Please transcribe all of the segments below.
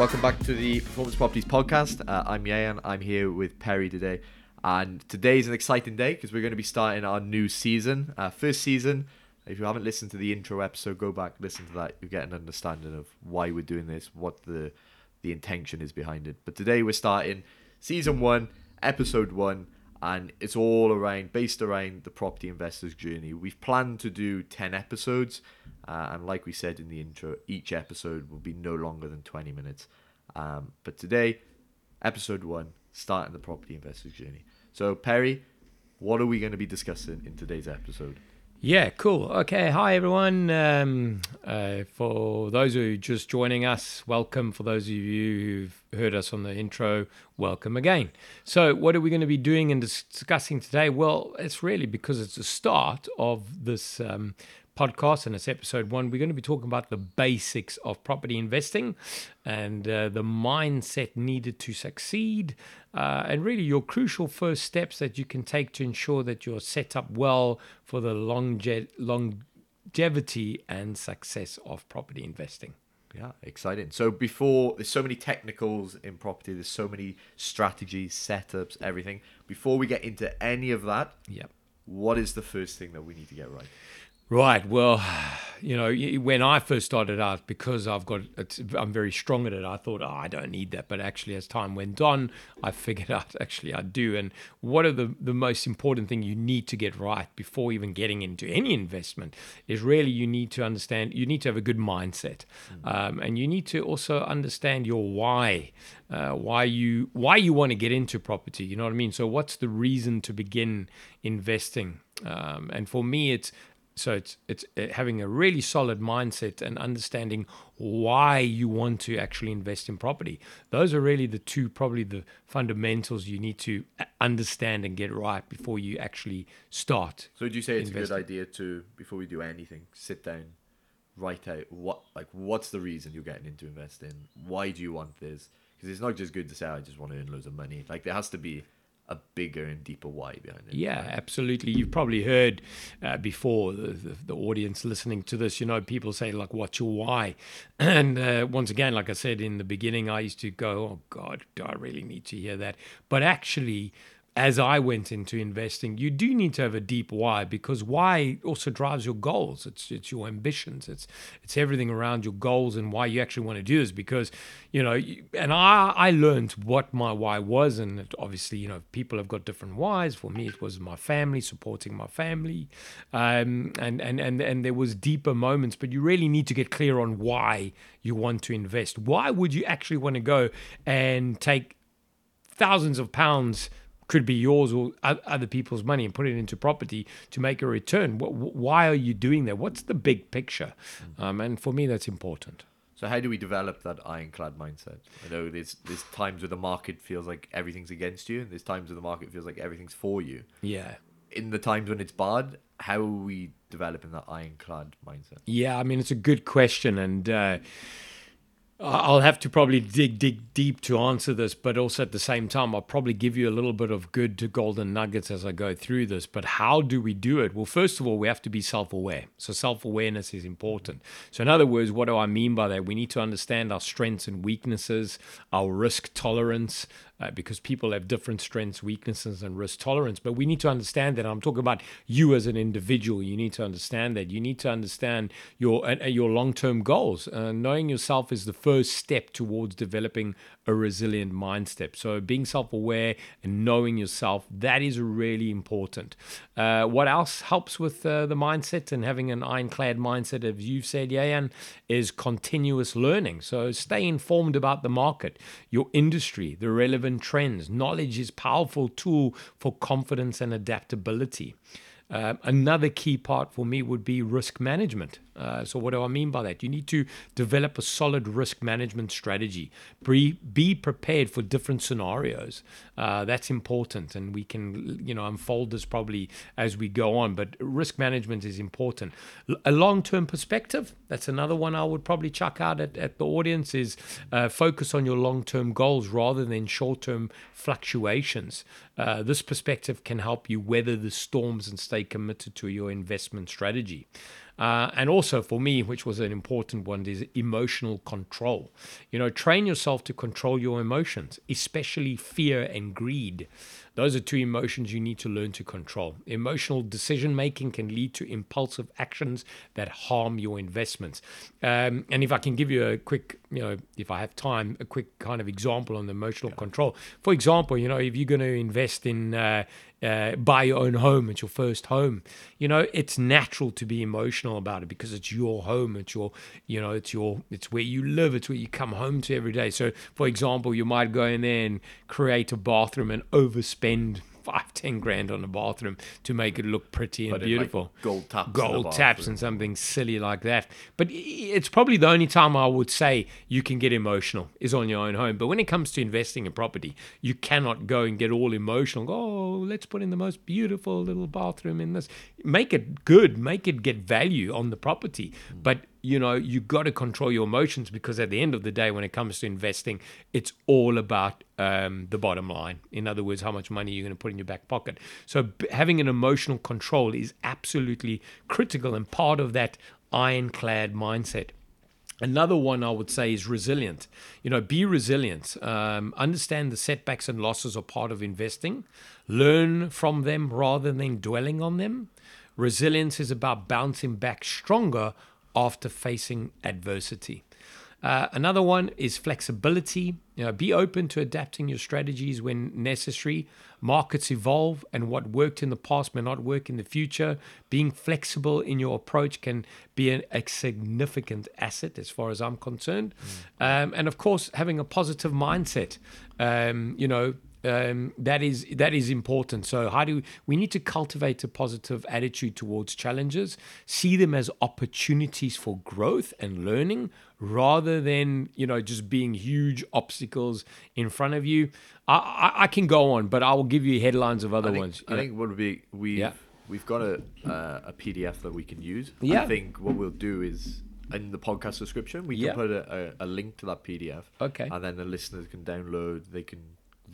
Welcome back to the Performance Properties Podcast. Uh, I'm Yayan. I'm here with Perry today. And today is an exciting day because we're going to be starting our new season. Uh, first season. If you haven't listened to the intro episode, go back, listen to that. You get an understanding of why we're doing this, what the the intention is behind it. But today we're starting season one, episode one, and it's all around based around the property investor's journey. We've planned to do 10 episodes, uh, and like we said in the intro, each episode will be no longer than 20 minutes. Um, but today, episode one, starting the property investor's journey. So, Perry, what are we going to be discussing in today's episode? Yeah, cool. Okay, hi everyone. Um, uh, for those who are just joining us, welcome. For those of you who've heard us on the intro, welcome again. So, what are we going to be doing and discussing today? Well, it's really because it's the start of this um, podcast and it's episode one. We're going to be talking about the basics of property investing and uh, the mindset needed to succeed, uh, and really your crucial first steps that you can take to ensure that you're set up well for the longe- longevity and success of property investing. Yeah, exciting. So before there's so many technicals in property, there's so many strategies, setups, everything. Before we get into any of that, Yep. what is the first thing that we need to get right? Right. Well, you know, when I first started out, because I've got, I'm very strong at it. I thought, oh, I don't need that. But actually, as time went on, I figured out actually I do. And what are the the most important thing you need to get right before even getting into any investment is really you need to understand. You need to have a good mindset, um, and you need to also understand your why. Uh, why you why you want to get into property. You know what I mean. So what's the reason to begin investing? Um, and for me, it's so it's it's uh, having a really solid mindset and understanding why you want to actually invest in property. Those are really the two probably the fundamentals you need to uh, understand and get right before you actually start. So would you say it's a good idea to before we do anything, sit down, write out what like what's the reason you're getting into investing? Why do you want this? Because it's not just good to say I just want to earn loads of money. Like there has to be a bigger and deeper why behind it. Yeah, absolutely. You've probably heard uh, before the, the, the audience listening to this. You know, people say like, "What's your why?" And uh, once again, like I said in the beginning, I used to go, "Oh God, do I really need to hear that?" But actually, as I went into investing, you do need to have a deep why because why also drives your goals. It's it's your ambitions. It's it's everything around your goals and why you actually want to do this. Because you know, and I I learned what my why was, and obviously you know people have got different whys. For me, it was my family, supporting my family, um, and and and and there was deeper moments. But you really need to get clear on why you want to invest. Why would you actually want to go and take thousands of pounds could be yours or other people's money and put it into property to make a return. Wh- wh- Why are you doing that? What's the big picture? Um, and for me, that's important. So how do we develop that ironclad mindset? I know there's there's times where the market feels like everything's against you, and there's times where the market feels like everything's for you. Yeah. In the times when it's bad, how are we developing that ironclad mindset? Yeah, I mean, it's a good question. And uh, I'll have to probably dig, dig deep to answer this, but also at the same time, I'll probably give you a little bit of good to golden nuggets as I go through this. But how do we do it? Well, first of all, we have to be self aware. So, self awareness is important. So, in other words, what do I mean by that? We need to understand our strengths and weaknesses, our risk tolerance, uh, because people have different strengths, weaknesses, and risk tolerance. But we need to understand that. I'm talking about you as an individual. You need to understand that. You need to understand your uh, uh, your long term goals. Uh, knowing yourself is the first step towards developing a resilient mindset. So being self aware and knowing yourself that is really important. Uh, what else helps with uh, the mindset and having an ironclad mindset, as you've said, Yayan, is continuous learning. So stay informed about the market, your industry, the relevant trends. Knowledge is powerful tool for confidence and adaptability. Um, another key part for me would be risk management. Uh, so, what do I mean by that? You need to develop a solid risk management strategy. Be, be prepared for different scenarios. Uh, that's important, and we can, you know, unfold this probably as we go on. But risk management is important. L- a long-term perspective. That's another one I would probably chuck out at, at the audience. Is uh, focus on your long-term goals rather than short-term fluctuations. Uh, this perspective can help you weather the storms and stay committed to your investment strategy. Uh, and also for me, which was an important one, is emotional control. You know, train yourself to control your emotions, especially fear and greed. Those are two emotions you need to learn to control. Emotional decision making can lead to impulsive actions that harm your investments. Um, and if I can give you a quick, you know, if I have time, a quick kind of example on the emotional yeah. control. For example, you know, if you're going to invest in uh, uh, buy your own home, it's your first home. You know, it's natural to be emotional about it because it's your home. It's your, you know, it's your, it's where you live. It's where you come home to every day. So, for example, you might go in there and create a bathroom and overspend ten grand on a bathroom to make it look pretty and but beautiful. Like gold taps, gold taps, and something silly like that. But it's probably the only time I would say you can get emotional is on your own home. But when it comes to investing in property, you cannot go and get all emotional. Go, oh, let's put in the most beautiful little bathroom in this. Make it good. Make it get value on the property. Mm. But you know you got to control your emotions because at the end of the day when it comes to investing it's all about um, the bottom line in other words how much money you're going to put in your back pocket so b- having an emotional control is absolutely critical and part of that ironclad mindset Another one I would say is resilient. You know, be resilient. Um, understand the setbacks and losses are part of investing. Learn from them rather than dwelling on them. Resilience is about bouncing back stronger after facing adversity. Uh, another one is flexibility. You know, be open to adapting your strategies when necessary. Markets evolve, and what worked in the past may not work in the future. Being flexible in your approach can be an, a significant asset, as far as I'm concerned. Mm. Um, and of course, having a positive mindset. Um, you know, um, that is that is important. So how do we need to cultivate a positive attitude towards challenges, see them as opportunities for growth and learning, rather than you know just being huge obstacles in front of you. I, I, I can go on, but I will give you headlines of other I think, ones. I think what would be we yeah. we've got a uh, a PDF that we can use. Yeah. I think what we'll do is in the podcast description we can yeah. put a, a, a, link to that PDF. Okay. And then the listeners can download. They can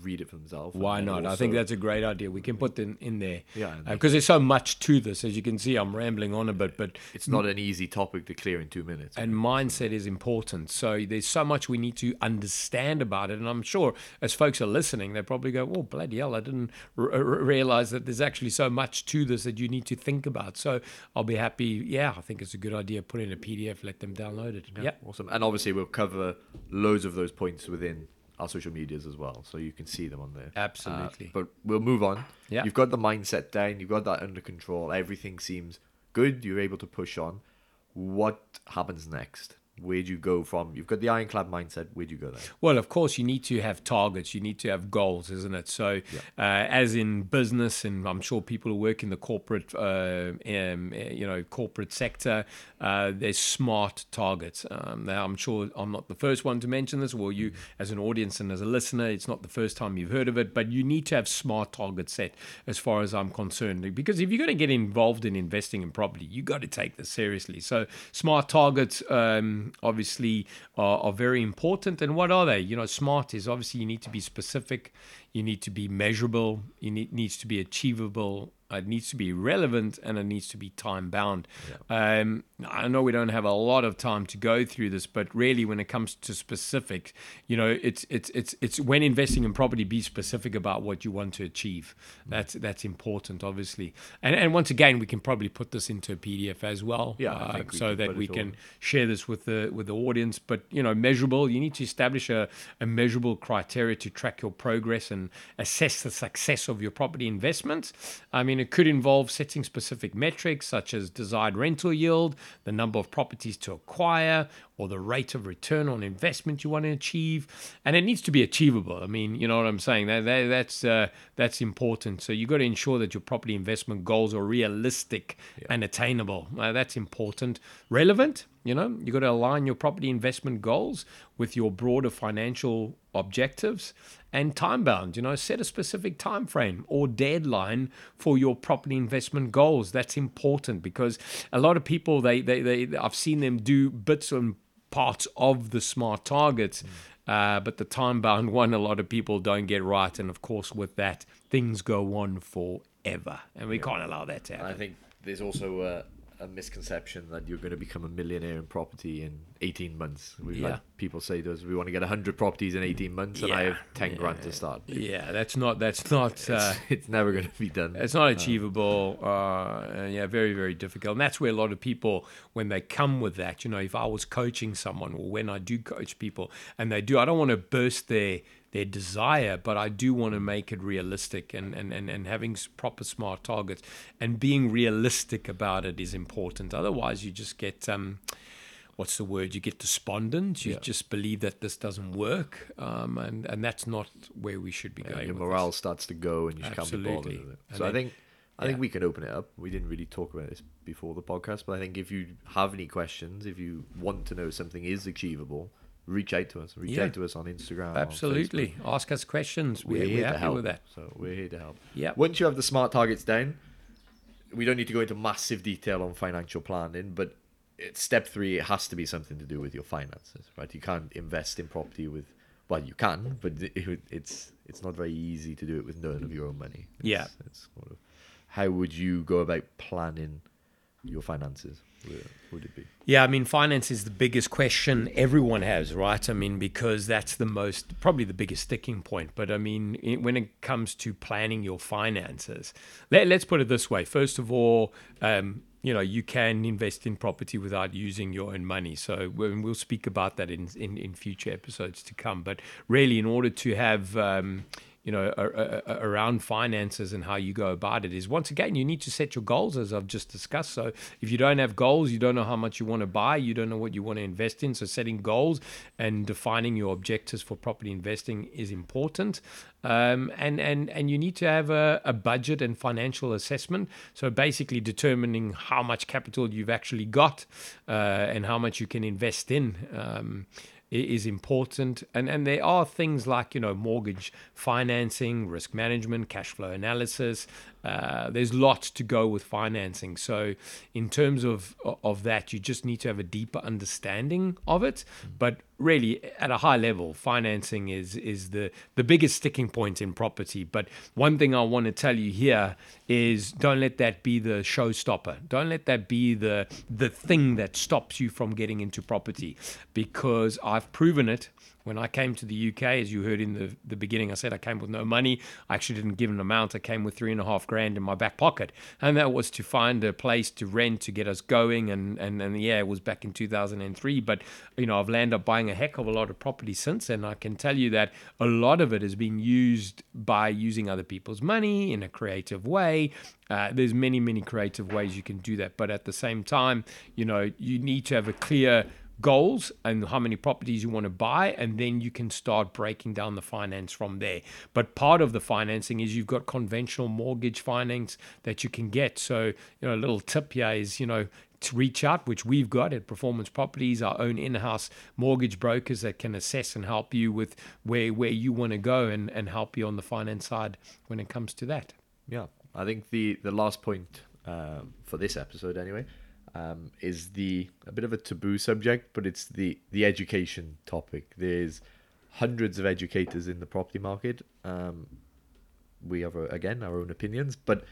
read it for themselves. Why not? Also, I think that's a great idea. We can put them in there. Yeah, because uh, there's so much to this. As you can see, I'm rambling on a bit, but it's not an easy topic to clear in two minutes. And mindset is important. So there's so much we need to understand about it. And I'm sure as folks are listening, they probably go, "Oh bloody hell! I didn't r- r- realize that there's actually so much to this that you need to think about." So I'll be happy. Yeah, I think it's a good idea. Put in a PDF, let them download it. Yeah, yep. awesome. And obviously, we'll cover loads of those points within our social medias as well, so you can see them on there. Absolutely. Uh, but we'll move on. Yeah. You've got the mindset down. You've got that under control. Everything seems good. You're able to push on. What happens next? Where do you go from? You've got the ironclad mindset. Where do you go then? Well, of course, you need to have targets. You need to have goals, isn't it? So, yeah. uh, as in business, and I'm sure people who work in the corporate, uh, um, you know, corporate sector, uh, there's smart targets. Um, now, I'm sure I'm not the first one to mention this. Well, you, as an audience and as a listener, it's not the first time you've heard of it. But you need to have smart targets set, as far as I'm concerned, because if you're going to get involved in investing in property, you got to take this seriously. So, smart targets. Um, obviously are, are, very important. And what are they? You know, SMART is obviously you need to be specific, you need to be measurable, you need needs to be achievable, it needs to be relevant and it needs to be time bound. Yeah. Um, I know we don't have a lot of time to go through this, but really, when it comes to specific, you know, it's it's it's it's when investing in property, be specific about what you want to achieve. Mm. That's that's important, obviously. And and once again, we can probably put this into a PDF as well, yeah, uh, so that we can share this with the with the audience. But you know, measurable. You need to establish a, a measurable criteria to track your progress and assess the success of your property investment. I mean mean, it could involve setting specific metrics such as desired rental yield, the number of properties to acquire, or the rate of return on investment you want to achieve, and it needs to be achievable. I mean, you know what I'm saying? That, that that's uh, that's important. So you've got to ensure that your property investment goals are realistic yeah. and attainable. Uh, that's important. Relevant. You know, you've got to align your property investment goals with your broader financial objectives and time bound you know set a specific time frame or deadline for your property investment goals that's important because a lot of people they they, they i've seen them do bits and parts of the smart targets. Mm. Uh, but the time bound one, a lot of people don't get right. And of course, with that, things go on forever. And we yeah. can't allow that to happen. I think there's also a, a misconception that you're going to become a millionaire in property in 18 months. We've Yeah. had people say to us, we want to get 100 properties in 18 months, and I have 10 grand to start. Yeah, that's not that's not uh, It's, it's never going to be done. It's not achievable. Uh, and yeah, very, very difficult. And that's where a lot of people, when they come with that, you know, if I was coaching someone or when I do coach people and they do, I don't want to burst their their desire, but I do want to make it realistic and, and, and, and having proper smart targets and being realistic about it is important. Otherwise, you just get. Um, What's the word? You get despondent. You Yeah. just believe that this doesn't work, um, and and that's not where we should be Yeah, going. your with this. morale starts to go and you just can't be bothered with it. And So I think I think we can open it up. We didn't really talk about this before the podcast, but I think if you have any questions, if you want to know something is achievable, reach out to us. Reach Yeah. out to us on Instagram. Absolutely. Facebook. Ask us questions. We're, We're, here we're to happy help. with that. So we're here to help. Yep. Once you have the smart targets down, we don't need to go into massive detail on financial planning, but it's step three, it has to be something to do with your finances, right? You can't invest in property with, well, you can, but it, it's it's not very easy to do it with none of your own money. It's, Yeah. It's sort of, how would you go about planning your finances? Would it be? Yeah, I mean, finance is the biggest question everyone has, right? I mean, because that's the most, probably the biggest sticking point. But I mean, i- when it comes to planning your finances, let, let's put it this way. First of all, um, you know, you can invest in property without using your own money. So we- we'll speak about that in, in, in future episodes to come. But really, in order to have, um, you know, a, a, around finances and how you go about it is once again, you need to set your goals, as I've just discussed. So if you don't have goals, you don't know how much you want to buy, you don't know what you want to invest in. So setting goals and defining your objectives for property investing is important. Um, and, and, and you need to have a, a budget and financial assessment. So basically determining how much capital you've actually got uh, and how much you can invest in. Um, is important. And and there are things like you know mortgage financing risk management cash flow analysis uh, there's lots to go with financing. So in terms of of that you just need to have a deeper understanding of it. But really at a high level financing is is the the biggest sticking point in property. But one thing i want to tell you here is don't let that be the showstopper. Don't let that be the the thing that stops you from getting into property. Because i've proven it. When I came to the UK, as you heard in the, the beginning, I said I came with no money. I actually didn't give an amount. I came with three and a half grand in my back pocket. And that was to find a place to rent to get us going. And, and, and yeah, it was back in 2003. But, you know, I've landed up buying a heck of a lot of property since. And I can tell you that a lot of it has been used by using other people's money in a creative way. Uh, there's many, many creative ways you can do that. But at the same time, you know, you need to have a clear goals and how many properties you want to buy and then you can start breaking down the finance from there. But part of the financing is you've got conventional mortgage finance that you can get. So you know a little tip here is you know to reach out which we've got at performance properties our own in-house mortgage brokers that can assess and help you with where where you want to go and and help you on the finance side when it comes to that. Yeah, I think the the last point um, for this episode, anyway, um, is the a bit of a taboo subject, but it's the the education topic. There's hundreds of educators in the property market. Um, we have uh, again our own opinions, but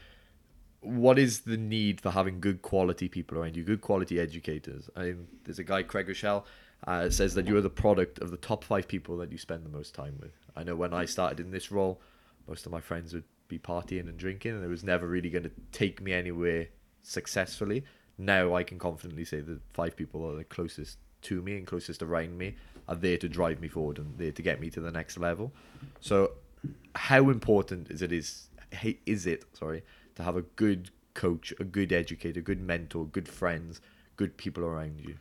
what is the need for having good quality people around you, good quality educators? I there's a guy, Craig Rochelle, uh, says that you are the product of the top five people that you spend the most time with. I know when I started in this role, most of my friends would be partying and drinking, and it was never really going to take me anywhere successfully. Now I can confidently say that five people are the closest to me and closest around me are there to drive me forward and there to get me to the next level. So, how important is it is is it sorry to have a good coach, a good educator, good mentor, good friends, good people around you?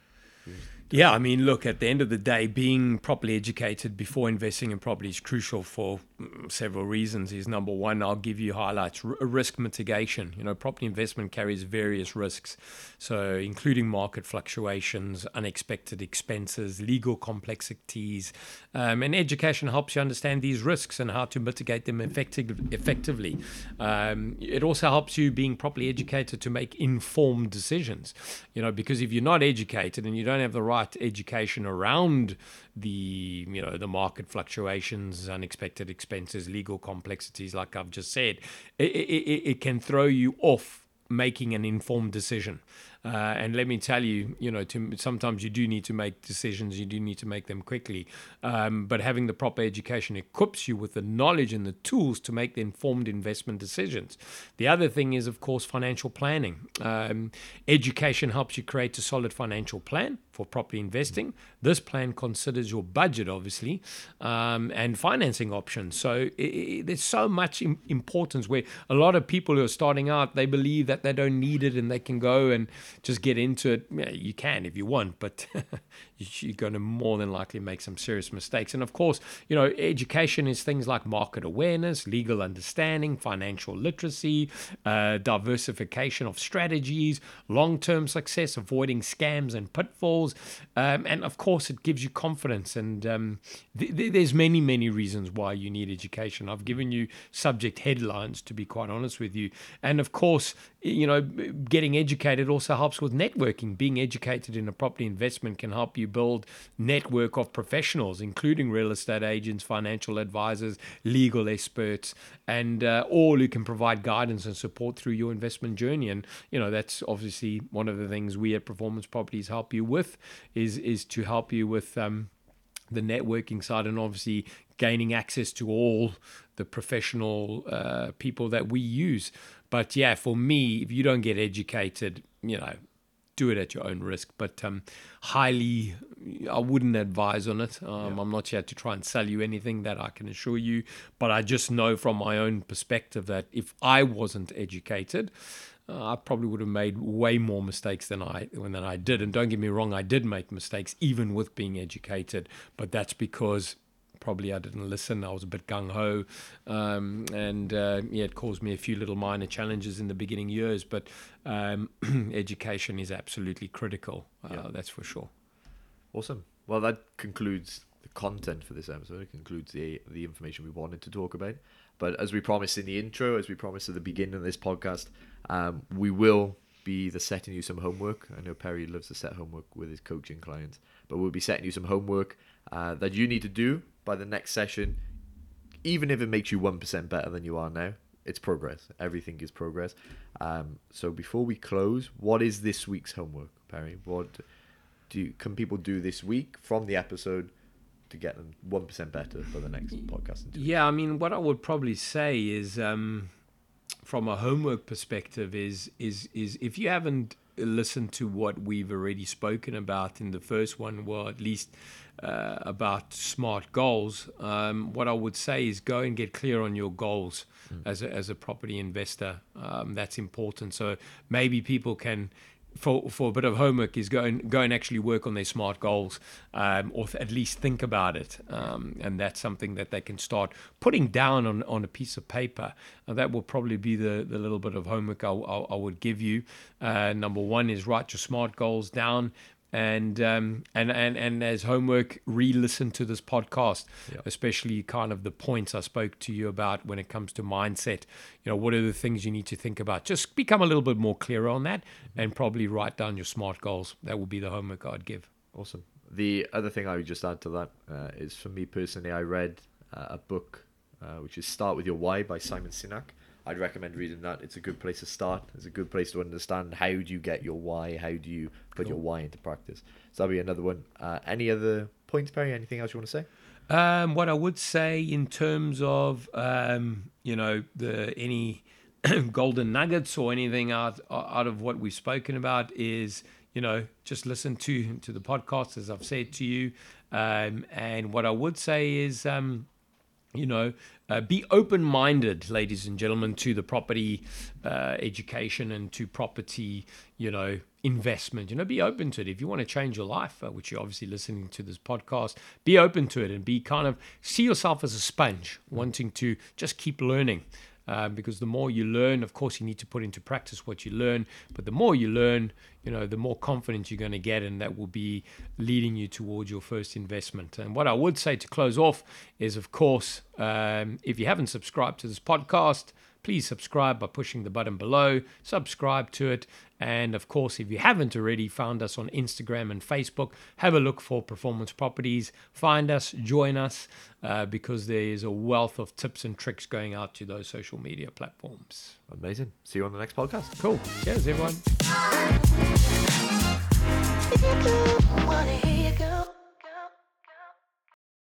Yeah, I mean, look, at the end of the day, being properly educated before investing in property is crucial for mm, several reasons. Is number one, I'll give you highlights R- risk mitigation. You know, property investment carries various risks, so including market fluctuations, unexpected expenses, legal complexities, um, and education helps you understand these risks and how to mitigate them effective, effectively. Um, it also helps you being properly educated to make informed decisions. You know, because if you're not educated and you don't have the right education around the you know the market fluctuations, unexpected expenses, legal complexities, like I've just said, it, it, it, it can throw you off making an informed decision. Uh, and let me tell you, you know, to, sometimes you do need to make decisions. You do need to make them quickly. Um, but having the proper education equips you with the knowledge and the tools to make the informed investment decisions. The other thing is, of course, financial planning. Um, education helps you create a solid financial plan for property investing. This plan considers your budget, obviously, um, and financing options. So it, it, there's so much Im- importance where a lot of people who are starting out, they believe that they don't need it and they can go and just get into it. Yeah, you can if you want, but you're going to more than likely make some serious mistakes. And of course, you know, education is things like market awareness, legal understanding, financial literacy, uh, diversification of strategies, long term success, avoiding scams and pitfalls. Um, and of course, it gives you confidence. And um, th- th- there's many, many reasons why you need education. I've given you subject headlines, to be quite honest with you. And of course, you know, getting educated also helps with networking. Being educated in a property investment can help you build network of professionals, including real estate agents, financial advisors, legal experts, and uh, all who can provide guidance and support through your investment journey. And you know, that's obviously one of the things we at Performance Properties help you with is is to help you with. Um, the networking side and obviously gaining access to all the professional uh, people that we use. But yeah, for me, if you don't get educated, you know, do it at your own risk. But um, highly, I wouldn't advise on it. Um, yeah. I'm not here to try and sell you anything that I can assure you. But I just know from my own perspective that if I wasn't educated, uh, I probably would have made way more mistakes than I than I did. And don't get me wrong, I did make mistakes even with being educated, but that's because probably I didn't listen. I was a bit gung ho, um, and uh, yeah, it caused me a few little minor challenges in the beginning years. But um, education is absolutely critical. Uh, yeah. That's for sure. Awesome. Well, that concludes the content for this episode. It concludes the the information we wanted to talk about. But as we promised in the intro, as we promised at the beginning of this podcast, um, we will be the setting you some homework. I know Perry loves to set homework with his coaching clients, but we'll be setting you some homework uh, that you need to do by the next session. Even if it makes you one percent better than you are now, it's progress. Everything is progress. Um, so before we close, what is this week's homework, Perry? What do you, can people do this week from the episode? To get them one percent better for the next podcast. Yeah, I mean, what I would probably say is, um, from a homework perspective, is is is if you haven't listened to what we've already spoken about in the first one, well, at least uh, about smart goals, um, what I would say is go and get clear on your goals mm. as a, as a property investor. Um, that's important. So maybe people can for for a bit of homework is go and go and actually work on their smart goals, um, or th- at least think about it, um, and that's something that they can start putting down on, on a piece of paper. That will probably be the, the little bit of homework I, I, I would give you. Uh, number one is write your smart goals down and um, and and and as homework, re-listen to this podcast, yep. especially kind of the points I spoke to you about when it comes to mindset. You know, what are the things you need to think about? Just become a little bit more clearer on that, mm-hmm. and probably write down your smart goals. That would be the homework I'd give. Awesome. The other thing I would just add to that uh, is, for me personally, I read uh, a book uh, which is "Start with Your Why" by Simon Sinek I'd recommend reading that. It's a good place to start. It's a good place to understand how do you get your why, how do you put cool. your why into practice. So that'll be another one. Uh, any other points, Perry? Anything else you want to say? Um, what I would say in terms of um, you know the any golden nuggets or anything out out of what we've spoken about is you know just listen to to the podcast as I've said to you. Um, and what I would say is um, you know, uh, be open minded, ladies and gentlemen, to the property uh, education and to property, you know, investment. You know, be open to it. If you want to change your life, uh, which you're obviously listening to this podcast, be open to it and be kind of see yourself as a sponge, wanting to just keep learning. Um, because the more you learn, of course, you need to put into practice what you learn. But the more you learn, you know, the more confidence you're going to get, and that will be leading you towards your first investment. And what I would say to close off is, of course, um, if you haven't subscribed to this podcast, please subscribe by pushing the button below. Subscribe to it. And of course, if you haven't already found us on Instagram and Facebook, have a look for Performance Properties. Find us, join us, uh, because there is a wealth of tips and tricks going out to those social media platforms. Amazing. See you on the next podcast. Cool. Cheers, everyone.